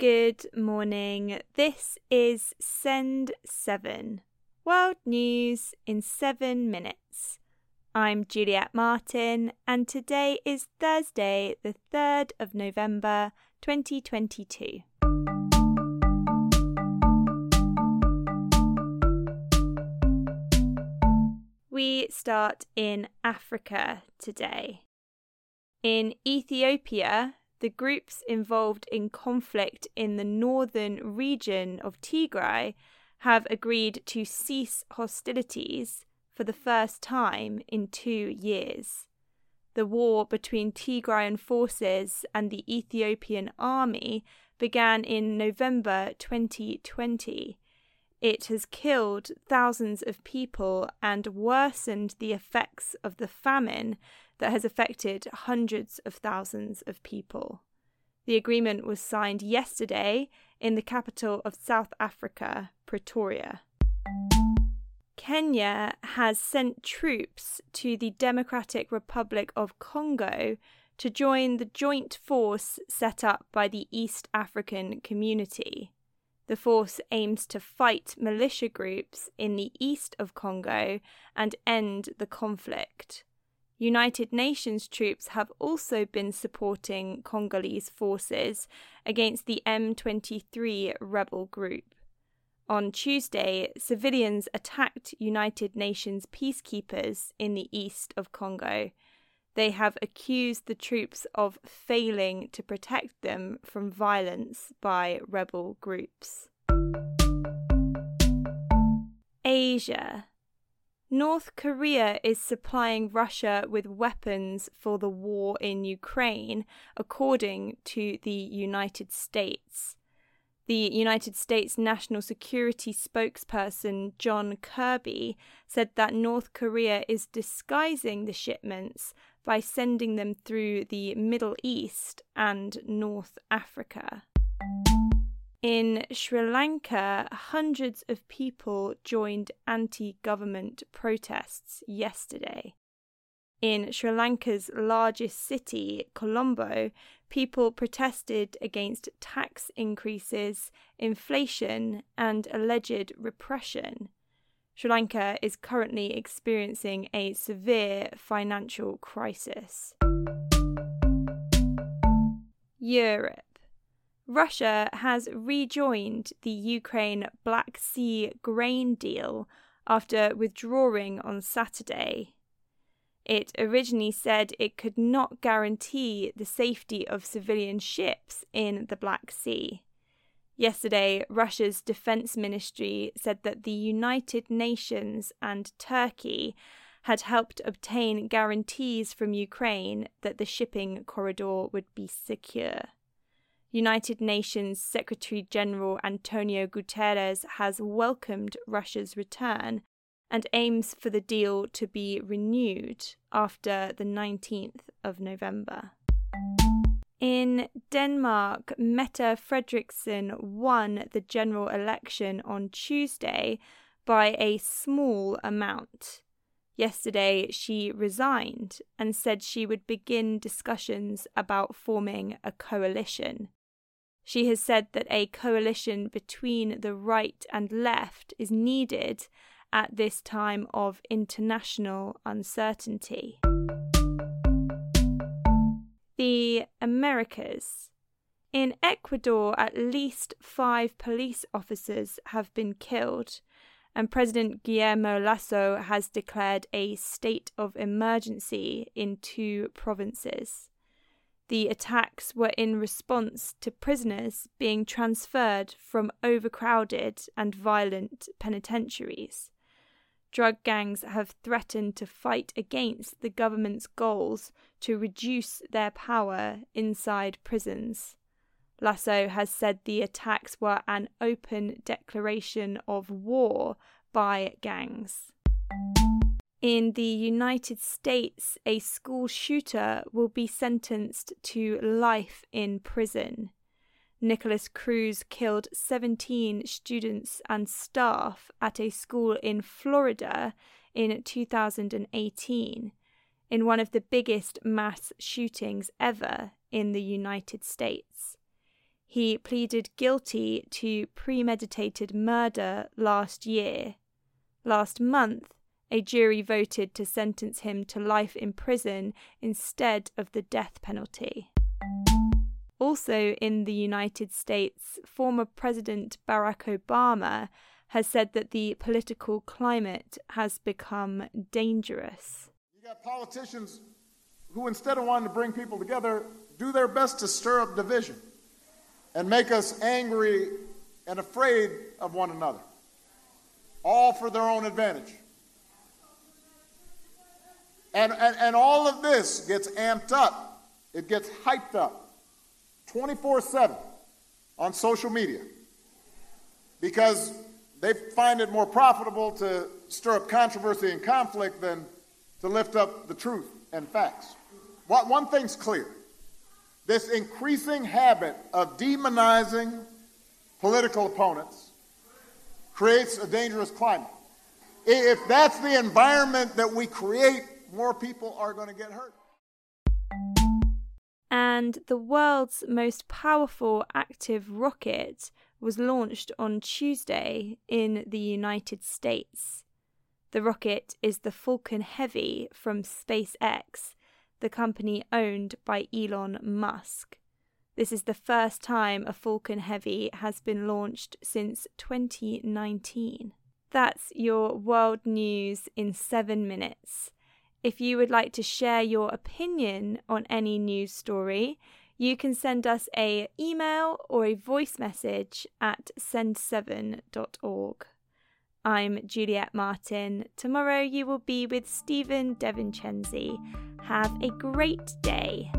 Good morning. This is Send 7 World News in 7 minutes. I'm Juliet Martin, and today is Thursday, the 3rd of November 2022. We start in Africa today. In Ethiopia, the groups involved in conflict in the northern region of Tigray have agreed to cease hostilities for the first time in two years. The war between Tigrayan forces and the Ethiopian army began in November 2020. It has killed thousands of people and worsened the effects of the famine that has affected hundreds of thousands of people. The agreement was signed yesterday in the capital of South Africa, Pretoria. Kenya has sent troops to the Democratic Republic of Congo to join the joint force set up by the East African Community. The force aims to fight militia groups in the east of Congo and end the conflict. United Nations troops have also been supporting Congolese forces against the M23 rebel group. On Tuesday, civilians attacked United Nations peacekeepers in the east of Congo. They have accused the troops of failing to protect them from violence by rebel groups. Asia North Korea is supplying Russia with weapons for the war in Ukraine, according to the United States. The United States National Security spokesperson John Kirby said that North Korea is disguising the shipments by sending them through the Middle East and North Africa. In Sri Lanka, hundreds of people joined anti government protests yesterday. In Sri Lanka's largest city, Colombo, people protested against tax increases, inflation, and alleged repression. Sri Lanka is currently experiencing a severe financial crisis. Europe. Russia has rejoined the Ukraine Black Sea grain deal after withdrawing on Saturday. It originally said it could not guarantee the safety of civilian ships in the Black Sea. Yesterday, Russia's defense ministry said that the United Nations and Turkey had helped obtain guarantees from Ukraine that the shipping corridor would be secure. United Nations Secretary General Antonio Guterres has welcomed Russia's return and aims for the deal to be renewed after the 19th of November. In Denmark, Mette Frederiksen won the general election on Tuesday by a small amount. Yesterday, she resigned and said she would begin discussions about forming a coalition. She has said that a coalition between the right and left is needed at this time of international uncertainty. The Americas. In Ecuador, at least five police officers have been killed, and President Guillermo Lasso has declared a state of emergency in two provinces. The attacks were in response to prisoners being transferred from overcrowded and violent penitentiaries. Drug gangs have threatened to fight against the government's goals to reduce their power inside prisons. Lasso has said the attacks were an open declaration of war by gangs. In the United States, a school shooter will be sentenced to life in prison. Nikolas Cruz killed 17 students and staff at a school in Florida in 2018, in one of the biggest mass shootings ever in the United States. He pleaded guilty to premeditated murder last year. Last month, a jury voted to sentence him to life in prison instead of the death penalty. Also, in the United States, former President Barack Obama has said that the political climate has become dangerous. You got politicians who, instead of wanting to bring people together, do their best to stir up division and make us angry and afraid of one another, all for their own advantage. And, and, and all of this gets amped up, it gets hyped up 24 7 on social media because they find it more profitable to stir up controversy and conflict than to lift up the truth and facts. What One thing's clear this increasing habit of demonizing political opponents creates a dangerous climate. If that's the environment that we create, more people are going to get hurt and the world's most powerful active rocket was launched on Tuesday in the United States. The rocket is the Falcon Heavy from SpaceX, the company owned by Elon Musk. This is the first time a Falcon Heavy has been launched since 2019. That's your world news in seven minutes. If you would like to share your opinion on any news story, you can send us a email or a voice message at send7.org. I'm Juliet Martin. Tomorrow you will be with Stephen Devincenzi. Have a great day.